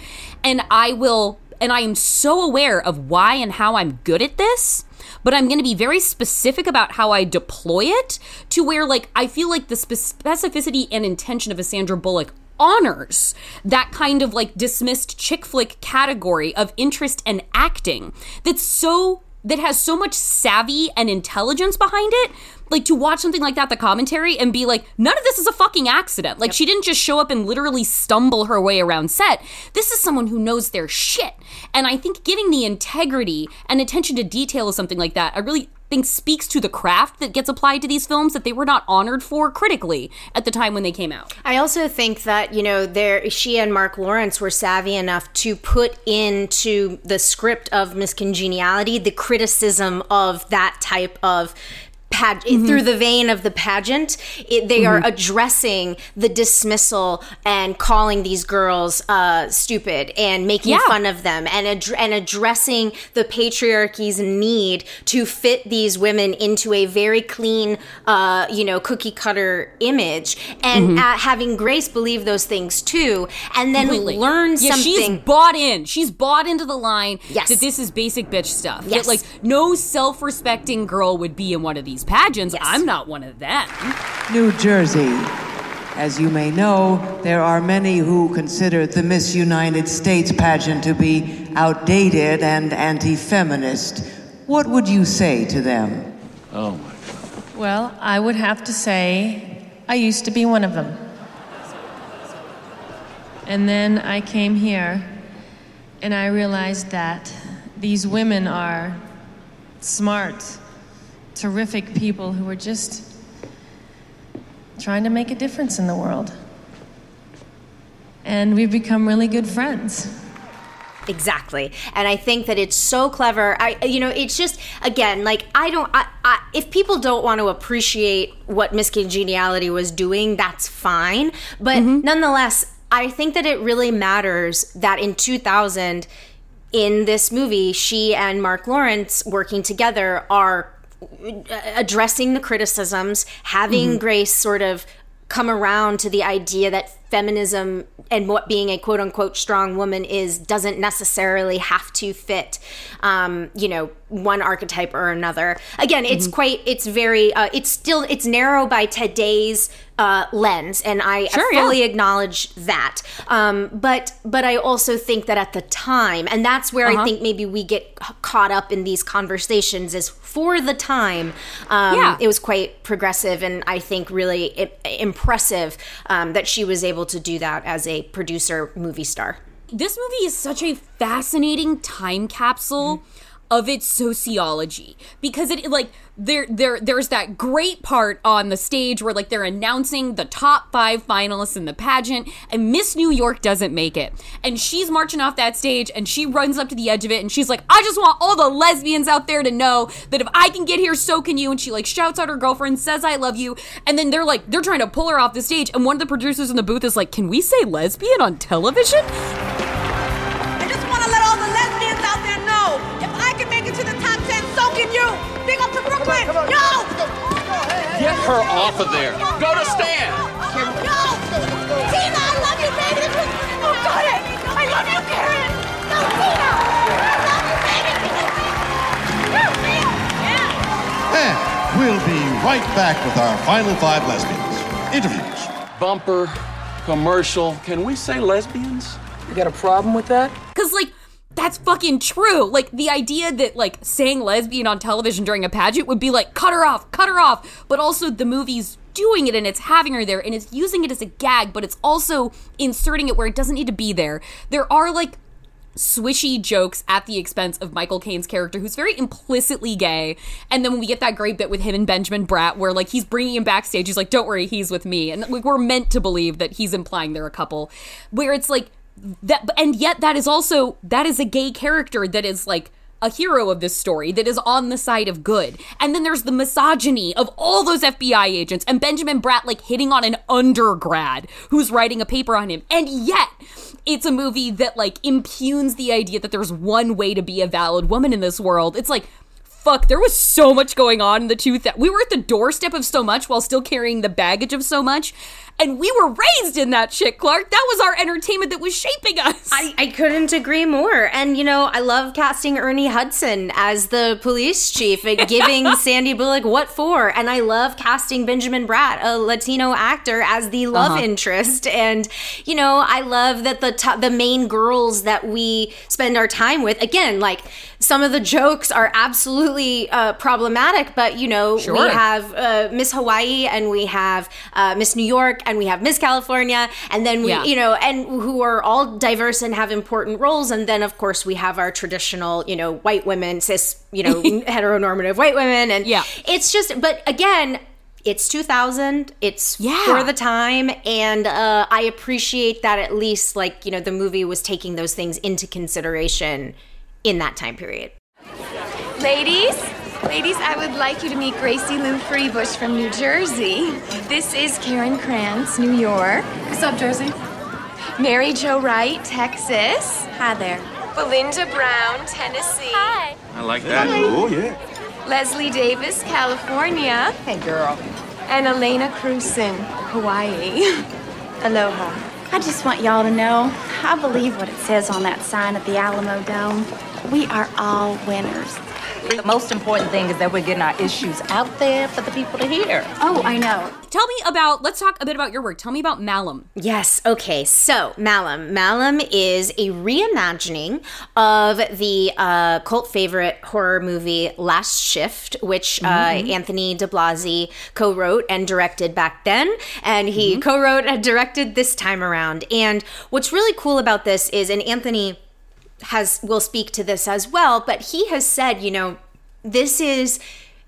And I will and I am so aware of why and how I'm good at this but I'm going to be very specific about how I deploy it to where, like, I feel like the spe- specificity and intention of a Sandra Bullock honors that kind of like dismissed chick flick category of interest and acting that's so that has so much savvy and intelligence behind it like to watch something like that the commentary and be like none of this is a fucking accident. Like she didn't just show up and literally stumble her way around set. This is someone who knows their shit. And i think giving the integrity and attention to detail of something like that i really think speaks to the craft that gets applied to these films that they were not honored for critically at the time when they came out. I also think that you know there she and Marc Lawrence were savvy enough to put into the script of Miss Congeniality the criticism of that type of pag- through the vein of the pageant it, they are Mhm. addressing the dismissal and calling these girls uh, stupid and making Yeah. fun of them and ad- and addressing the patriarchy's need to fit these women into a very clean uh, you know cookie cutter image and Mhm. uh, having Grace believe those things too and then Completely. learn yeah, something She's bought in. She's bought into the line Yes. that this is basic bitch stuff. Yes. That like no self-respecting girl would be in one of these pageants. I'm not one of them. New Jersey. As you may know, there are many who consider the Miss United States pageant to be outdated and anti feminist. What would you say to them? Oh my. God. Well, I would have to say I used to be one of them. And then I came here and I realized that these women are smart, terrific people who are just trying to make a difference in the world. And we've become really good friends. Exactly. And I think that it's so clever. I you know, it's just again, like I don't I, I if people don't want to appreciate what Miss Congeniality was doing, that's fine. But mm-hmm. nonetheless, I think that it really matters that in 2000 in this movie, she and Marc Lawrence working together are addressing the criticisms, having Mhm. Grace sort of come around to the idea that feminism and what being a quote unquote strong woman is doesn't necessarily have to fit, um, you know, one archetype or another. Again, it's Mhm. quite, it's very, uh, it's still, it's narrow by today's uh, lens, and I Sure, yeah. fully acknowledge that. Um, but but I also think that at the time, and that's where Uh-huh. I think maybe we get caught up in these conversations is for the time. Um, Yeah. it was quite progressive, and I think really impressive um, that she was able to do that as a producer movie star. This movie is such a fascinating time capsule of its sociology. Because it like there there there's that great part on the stage where like they're announcing the top 5 finalists in the pageant and Miss New York doesn't make it. And she's marching off that stage and she runs up to the edge of it and she's like I just want all the lesbians out there to know that if I can get here so can you. And she like shouts out her girlfriend says I love you. And then they're like they're trying to pull her off the stage and one of the producers in the booth is like can we say lesbian on television Big up to Brooklyn. Yo! Get her off of there. Go to Stan. Yo! Tina, I love you, baby. Oh, got it. I love you, Karen. No, Tina. I love you, baby. And we'll be right back with our final five lesbians. Interviews. Bumper, commercial. Can we say lesbians? You got a problem with that? Cause like that's fucking true. Like the idea that like saying lesbian on television during a pageant would be like cut her off, cut her off. But also the movie's doing it and it's having her there and it's using it as a gag, but it's also inserting it where it doesn't need to be there. There are like swishy jokes at the expense of Michael Caine's character, who's very implicitly gay. And then when we get that great bit with him and Benjamin Bratt, where like he's bringing him backstage, he's like, "Don't worry, he's with me," and like we're meant to believe that he's implying they're a couple. Where it's like that, and yet that is also that is a gay character that is like a hero of this story that is on the side of good. And then there's the misogyny of all those FBI agents and Benjamin Bratt like hitting on an undergrad who's writing a paper on him. And yet, it's a movie that like impugns the idea that there's one way to be a valid woman in this world. It's like fuck, there was so much going on in the two. Th- we were at the doorstep of so much while still carrying the baggage of so much. And we were raised in that shit, Clarke. That was our entertainment that was shaping us. I, I couldn't agree more. And, you know, I love casting Ernie Hudson as the police chief and giving Sandy Bullock what for. And I love casting Benjamin Bratt, a Latino actor, as the love Uh-huh. interest. And, you know, I love that the, to- the main girls that we spend our time with, again, like some of the jokes are absolutely uh, problematic, but, you know, Sure. we have uh, Miss Hawaii and we have uh, Miss New York and we have Miss California. And then we, Yeah. you know, and who are all diverse and have important roles. And then, of course, we have our traditional, you know, white women, cis, you know, heteronormative white women. And Yeah. it's just, but again, it's 2000. It's Yeah. for the time. And uh, I appreciate that at least, like, you know, the movie was taking those things into consideration in that time period. Ladies, ladies, I would like you to meet Gracie Lou Freebush from New Jersey. This is Karen Kranz, New York. What's up, Jersey? Mary Jo Wright, Texas. Hi there. Belinda Brown, Tennessee. Hi. I like that. Oh, yeah. Leslie Davis, California. Hey, girl. And Elena Cruson, Hawaii. Aloha. I just want y'all to know I believe what it says on that sign at the Alamodome. We are all winners. The most important thing is that we're getting our issues out there for the people to hear. Oh, I know. Tell me about, let's talk a bit about your work. Tell me about Malum. Yes. Okay. So Malum, Malum is a reimagining of the uh, cult favorite horror movie Last Shift, which Mhm. uh, Anthony DiBlasi co-wrote and directed back then, and he co-wrote and directed this time around. And what's really cool about this is, and Anthony has will speak to this as well, but he has said, you know, this is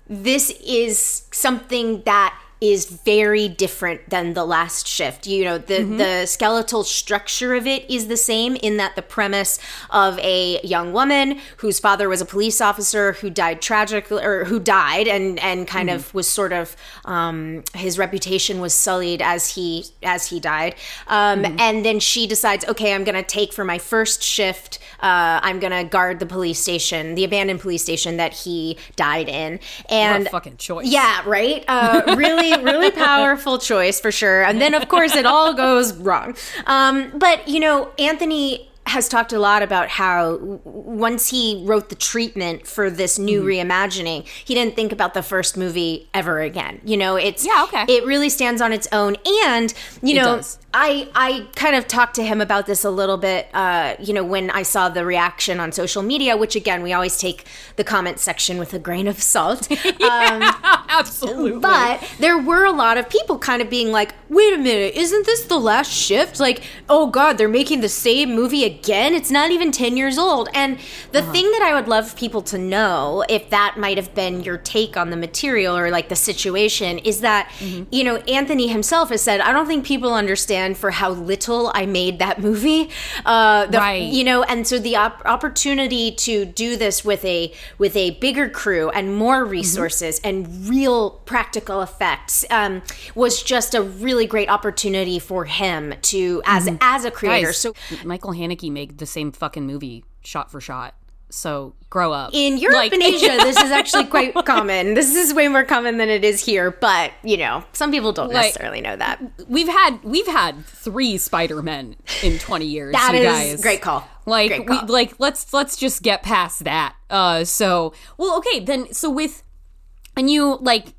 this is something that is very different than the last shift. You know, the the skeletal structure of it is the same in that the premise of a young woman whose father was a police officer who died tragically or who died and and kind of was sort of um his reputation was sullied as he as he died. Um and then she decides, okay, I'm going to take for my first shift uh, I'm gonna guard the police station, the abandoned police station that he died in, and fucking choice. yeah, right. Uh, really, really powerful choice for sure. And then, of course, it all goes wrong. Um, but you know, Anthony has talked a lot about how once he wrote the treatment for this new Mm-hmm. reimagining, he didn't think about the first movie ever again. You know, it's yeah, okay. It really stands on its own, and you It know, does. I I kind of talked to him about this a little bit. Uh, you know, when I saw the reaction on social media, which again we always take the comment section with a grain of salt. Um, Absolutely. But there were a lot of people kind of being like, "Wait a minute, isn't this the last shift? Like, oh god, they're making the same movie again. It's not even ten years old." And the Uh-huh. thing that I would love people to know, if that might have been your take on the material or like the situation, is that Mm-hmm. you know Anthony himself has said, "I don't think people understand for how little I made that movie." Uh, the, Right. You know, and so the op- opportunity to do this with a with a bigger crew and more Mm-hmm. resources and real practical effects um, was just a really great opportunity for him to as as a creator. Guys, so Michael Haneke made the same fucking movie shot for shot. So grow up. in Europe Like- and Asia, this is actually quite common. This is way more common than it is here, but you know, some people don't Like- necessarily know that. We've had we've had three Spider Men in twenty years. That is guys. great call. Like Great we like let's let's just get past that. Uh, so well, okay then. So with and you like,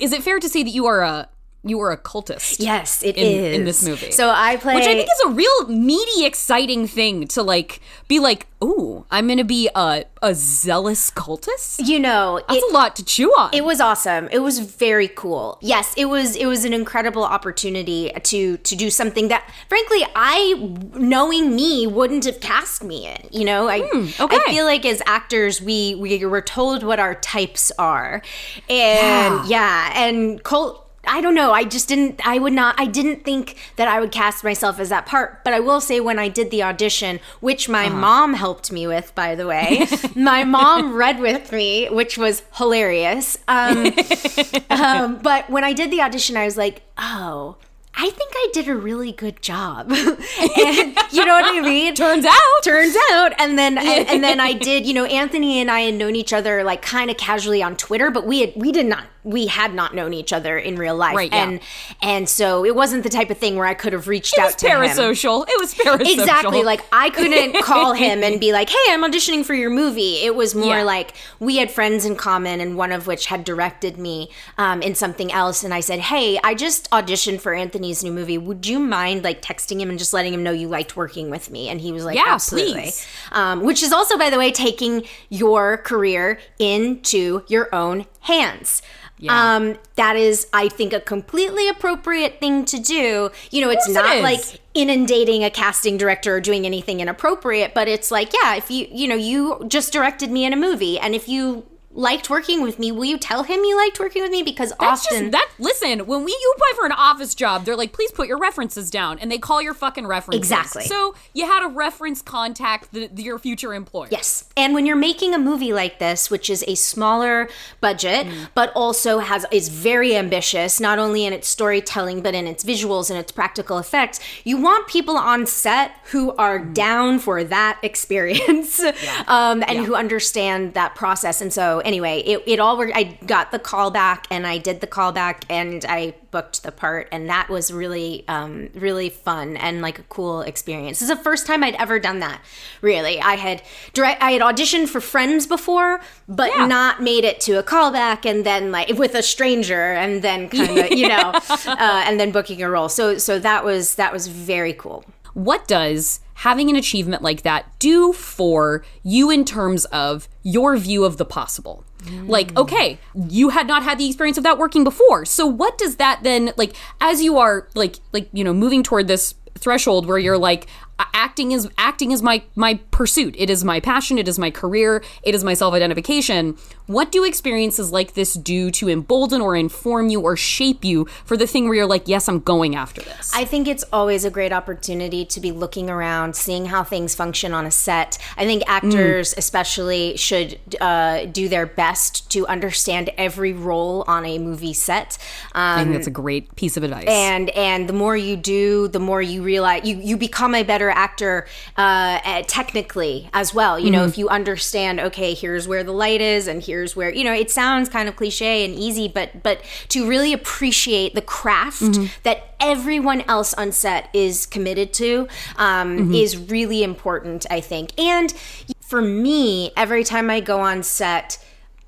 is it fair to say that you are a you are a cultist? Yes, it in, is in this movie. So I play, which I think is a real meaty, exciting thing to like be like. Ooh, I'm gonna be a a zealous cultist. You know, that's a lot to chew on. It was awesome. It was very cool. Yes, it was it was an incredible opportunity to to do something that frankly I knowing me wouldn't have cast me in. You know, I Hmm, I feel like as actors we we were told what our types are. And yeah, and cult I don't know. I just didn't. I would not. I didn't think that I would cast myself as that part. But I will say, when I did the audition, which my Uh-huh. mom helped me with, by the way, my mom read with me, which was hilarious. Um, um, but when I did the audition, I was like, oh. I think I did a really good job. and you know what I mean? Turns out. Turns out. And then and, and then I did, you know, Anthony and I had known each other like kind of casually on Twitter, but we had we did not we had not known each other in real life. Right, yeah. And and so it wasn't the type of thing where I could have reached It out to him. It was parasocial. It was parasocial. Exactly. Like I couldn't call him and be like, "Hey, I'm auditioning for your movie." It was more Yeah. like we had friends in common, and one of which had directed me um, in something else. And I said, "Hey, I just auditioned for Anthony's new movie. Would you mind like texting him and just letting him know you liked working with me?" And he was like, Yeah, "Absolutely." please. Um, which is also, by the way, taking your career into your own hands. Yeah. Um, that is, I think, a completely appropriate thing to do. You know, it's course it not like inundating a casting director or doing anything inappropriate, but it's like, yeah, if you, you know, you just directed me in a movie, and if you liked working with me, will you tell him you liked working with me? Because That's often just that. Listen, when we you apply for an office job, they're like, "Please put your references down," and they call your fucking references. Exactly. So you had a reference contact the, your future employer. Yes. And when you're making a movie like this, which is a smaller budget, Mm. but also has is very ambitious, not only in its storytelling, but in its visuals and its practical effects, you want people on set who are Mm. down for that experience um, and who understand that process. And so anyway, it, it all worked. I got the call back and I did the call back and I booked the part and that was really um, really fun and like a cool experience. Is the first time I'd ever done that. Really, I had direct I had auditioned for Friends before, but not made it to a callback and then like with a stranger and then kind of you know uh, and then booking a role. So so that was that was very cool. What does having an achievement like that do for you in terms of your view of the possible? Like, mm. okay, you had not had the experience of that working before. So what does that then like as you are like like, you know, moving toward this threshold where you're like acting is acting is my my pursuit. It is my passion, it is my career, it is my self-identification. What do experiences like this do to embolden or inform you or shape you for the thing where you're like, "Yes, I'm going after this." I think it's always a great opportunity to be looking around, seeing how things function on a set. I think actors, especially, should uh, do their best to understand every role on a movie set. I think Um, that's a great piece of advice. and and the more you do, the more you realize you you become a better actor uh, technically as well. You know, Mhm. if you understand, okay, here's where the light is, and here's where you know it sounds kind of cliche and easy, but but to really appreciate the craft Mhm. that everyone else on set is committed to um, Mhm. is really important, I think. And for me, every time I go on set,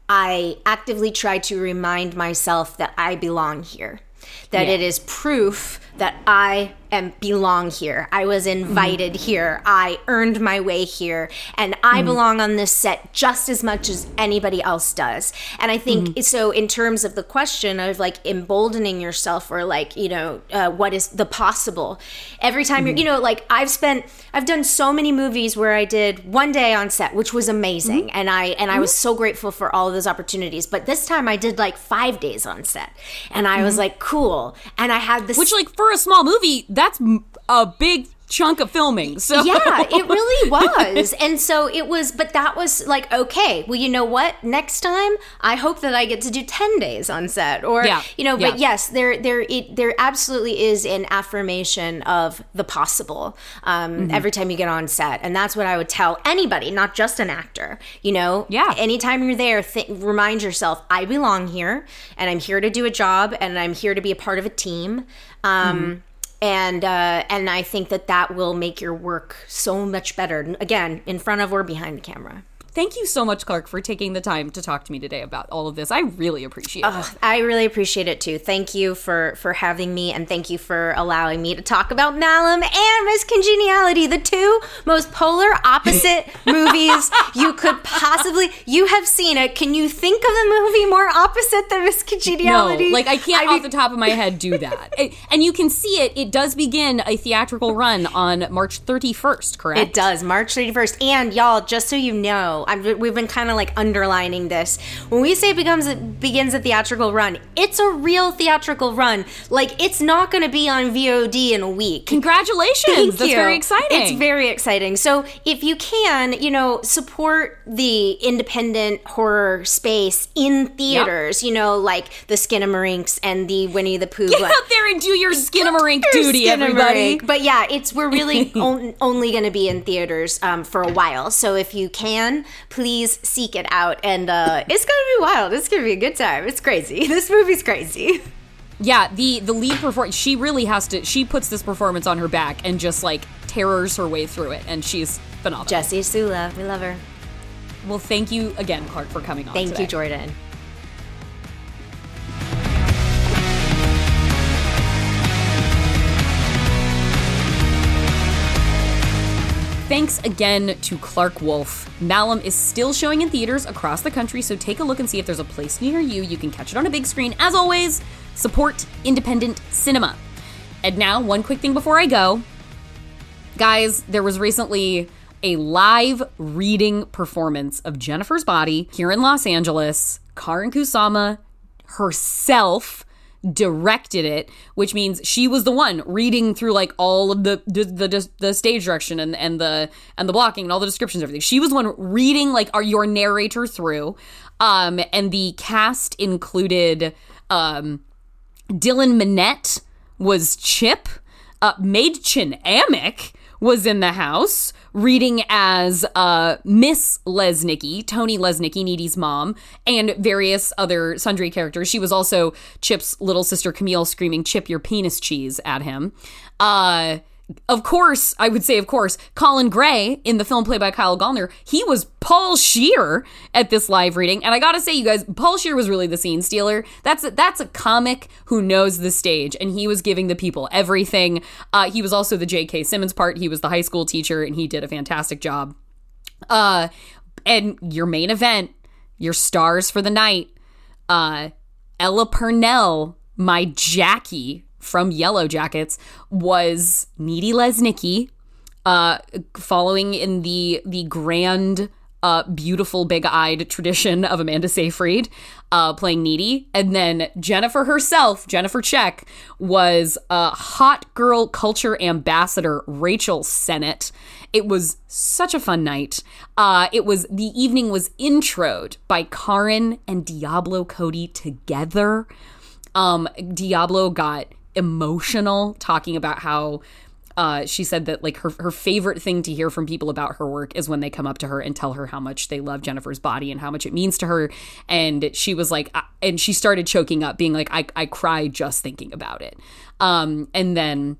I actively try to remind myself that I belong here. That Yeah. it is proof that I am belong here. I was mm-hmm. invited here. I earned my way here and I Mhm. belong on this set just as much as anybody else does. And I think mm-hmm. so in terms of the question of like emboldening yourself or like, you know, uh, what is the possible. Every time you're, mm-hmm. you know, like I've spent I've done so many movies where I did one day on set, which was amazing. And I and I was so grateful for all of those opportunities. But this time I did like 5 days on set. And I was like, cool. And I had this Which, like, for a small movie, that's a big chunk of filming. So yeah, it really was. And so it was, but that was like, okay, well, you know what? Next time, I hope that I get to do 10 days on set or, Yeah, you know, but yeah. yes, there, there, it, there absolutely is an affirmation of the possible um, Mhm. every time you get on set. And that's what I would tell anybody, not just an actor, you know? Yeah. Anytime you're there, th- remind yourself, I belong here and I'm here to do a job and I'm here to be a part of a team. Um, Mhm and uh, and I think that that will make your work so much better. Again, in front of or behind the camera. Thank you so much, Clarke, for taking the time to talk to me today about all of this. I really appreciate it. I really appreciate it too. Thank you for for having me, and thank you for allowing me to talk about Malum and Miss Congeniality, the two most polar opposite movies you could possibly. You have seen it. Can you think of a movie more opposite than Miss Congeniality? No, like I can't off the top of my head do that. It- and you can see it. It does begin a theatrical run on March 31st, correct? It does, March 31st. And y'all, just so you know, I'm, we've been kind of like underlining this. When we say it becomes it begins a theatrical run, it's a real theatrical run. Like it's not going to be on VOD in a week. Congratulations! Thank That's you. very exciting. It's very exciting. So if you can, you know, support the independent horror space in theaters. You know, like the Skinamarink and the Winnie the Pooh. Get out there and do your Skinamarink Your duty, everybody. But yeah, it's we're really on, only going to be in theaters um, for a while. So if you can, please seek it out, and uh, it's going to be wild. It's going to be a good time. It's crazy. This movie's crazy. Yeah, the the lead performance. She really has to. She puts this performance on her back and just like terrors her way through it, and she's phenomenal. Jessie Sula, we love her. Well, thank you again, Clarke, for coming on. Thank today. you, Jordan. Thanks again to Clarke Wolfe. Malum is still showing in theaters across the country, so take a look and see if there's a place near you. You can catch it on a big screen. As always, support independent cinema. And now, one quick thing before I go. Guys, there was recently a live reading performance of Jennifer's Body here in Los Angeles. Karyn Kusama herself directed it, which means she was the one reading through like all of the the, the, the stage direction and and the and the blocking and all the descriptions everything. She was one reading like our your narrator through. Um and the cast included um Dylan Minnette was Chip. Uh, Mädchen Amick was in the house reading as uh, Miss Lesnicki, Tony Lesnicki, Needy's mom, and various other sundry characters. She was also Chip's little sister Camille screaming, Chip, your penis cheese at him. Uh, of course, I would say, of course, Colin Gray in the film played by Kyle Gallner, he was Paul Scheer at this live reading. And I gotta say, you guys, Paul Scheer was really the scene stealer. That's a, that's a comic who knows the stage, and he was giving the people everything. Uh, he was also the J.K. Simmons part. He was the high school teacher, and he did a fantastic job. Uh, and your main event, your stars for the night, uh, Ella Purnell, my Jackie from Yellowjackets, was Needy Lesnicki, uh, following in the the grand, uh, beautiful, big-eyed tradition of Amanda Seyfried, uh, playing Needy, and then Jennifer herself, Jennifer Check, was a hot girl culture ambassador Rachel Sennott. It was such a fun night. Uh, it was the evening was introed by Karyn and Diablo Cody together. Um, Diablo got emotional talking about how uh, she said that like her, her favorite thing to hear from people about her work is when they come up to her and tell her how much they love Jennifer's body and how much it means to her. And she was like, I, and she started choking up, being like, I, I cry just thinking about it. Um, and then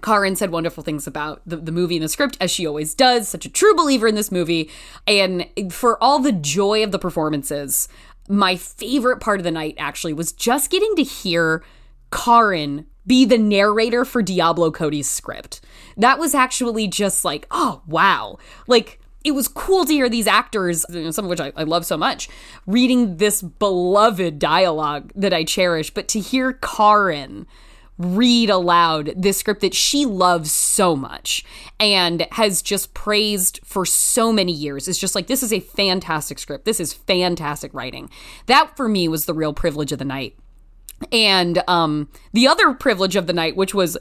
Karyn said wonderful things about the, the movie and the script, as she always does, such a true believer in this movie. And for all the joy of the performances, my favorite part of the night actually was just getting to hear Karyn be the narrator for Diablo Cody's script. That was actually just like, oh, wow. Like, it was cool to hear these actors, some of which I, I love so much, reading this beloved dialogue that I cherish, but to hear Karyn read aloud this script that she loves so much and has just praised for so many years. It's just like, this is a fantastic script. This is fantastic writing. That for me was the real privilege of the night. And um, the other privilege of the night, which was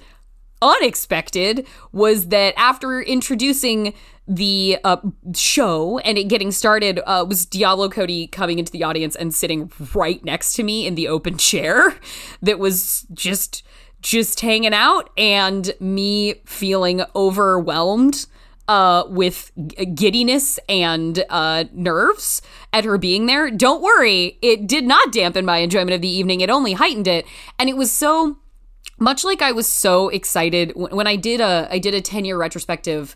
unexpected, was that after introducing the uh, show and it getting started, uh, was Diablo Cody coming into the audience and sitting right next to me in the open chair that was just just hanging out and me feeling overwhelmed uh, with g- giddiness and uh, nerves at her being there. Don't worry, it did not dampen my enjoyment of the evening. It only heightened it, and it was so much like I was so excited when I did a I did a ten year retrospective.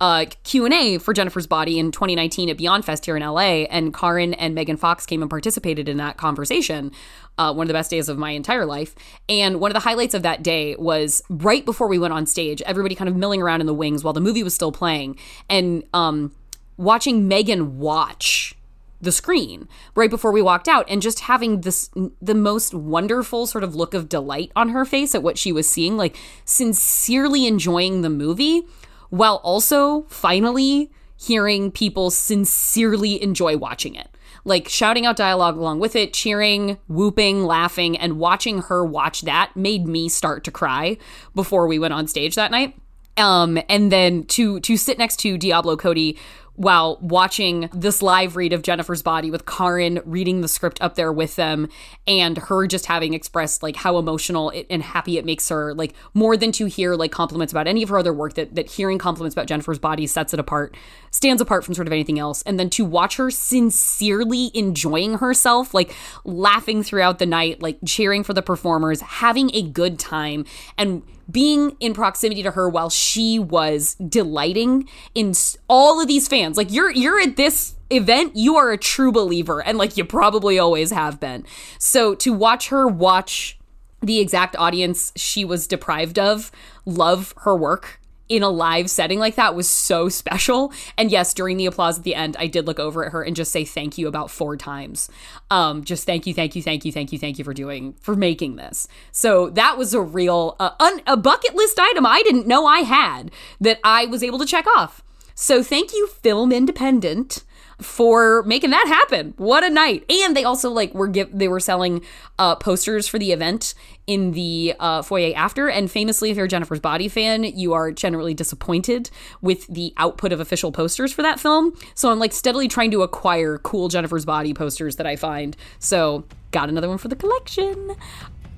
Uh, Q&A for Jennifer's Body in 2019 at Beyond Fest here in LA and Karyn and Megan Fox came and participated in that conversation uh, one of the best days of my entire life. And one of the highlights of that day was right before we went on stage, everybody kind of milling around in the wings while the movie was still playing, and um, watching Megan watch the screen right before we walked out and just having this the most wonderful sort of look of delight on her face at what she was seeing like sincerely enjoying the movie while also finally hearing people sincerely enjoy watching it. Like shouting out dialogue along with it, cheering, whooping, laughing, and watching her watch that made me start to cry before we went on stage that night. Um, and then to to sit next to Diablo Cody while watching this live read of Jennifer's Body with Karyn reading the script up there with them and her just having expressed like how emotional and happy it makes her like more than to hear like compliments about any of her other work that that hearing compliments about Jennifer's Body sets it apart stands apart from sort of anything else. And then to watch her sincerely enjoying herself like laughing throughout the night like cheering for the performers having a good time and being in proximity to her while she was delighting in all of these fans. Like you're you're at this event, you are a true believer and like you probably always have been. So to watch her watch the exact audience she was deprived of love her work in a live setting like that was so special. And yes, during the applause at the end, I did look over at her and just say thank you about four times. Um, just thank you, thank you, thank you, thank you, thank you for doing for making this. So that was a real uh, un, a bucket list item I didn't know I had that I was able to check off. So thank you, Film Independent for making that happen. What a night! And they also like were give they were selling uh, posters for the event in the uh, foyer after. And famously, if you're Jennifer's Body fan, you are generally disappointed with the output of official posters for that film. So I'm like steadily trying to acquire cool Jennifer's Body posters that I find. So got another one for the collection.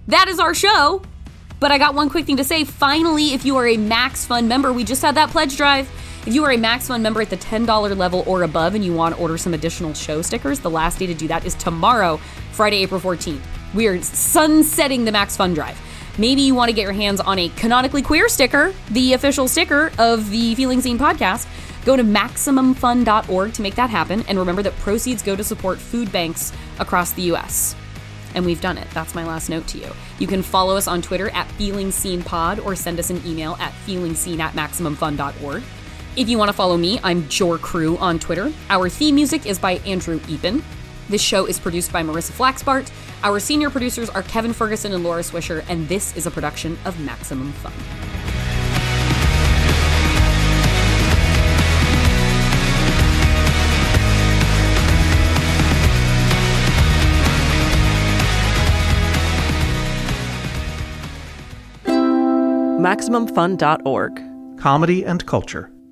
That is our show. But I got one quick thing to say. Finally, if you are a Max Fun member, we just had that pledge drive. If you are a Max Fun member at the $10 level or above and you want to order some additional show stickers, the last day to do that is tomorrow, Friday, April 14th. We are sunsetting the Max Fun Drive. Maybe you want to get your hands on a canonically queer sticker, the official sticker of the Feeling Seen podcast. Go to MaximumFun.org to make that happen. And remember that proceeds go to support food banks across the US. And we've done it. That's my last note to you. You can follow us on Twitter at Feeling Seen Pod or send us an email at feelingseen at MaximumFun.org. If you want to follow me, I'm Jor Crew on Twitter. Our theme music is by Andrew Epen. This show is produced by Marissa Flaxbart. Our senior producers are Kevin Ferguson and Laura Swisher, and this is a production of Maximum Fun. MaximumFun.org. Comedy and culture.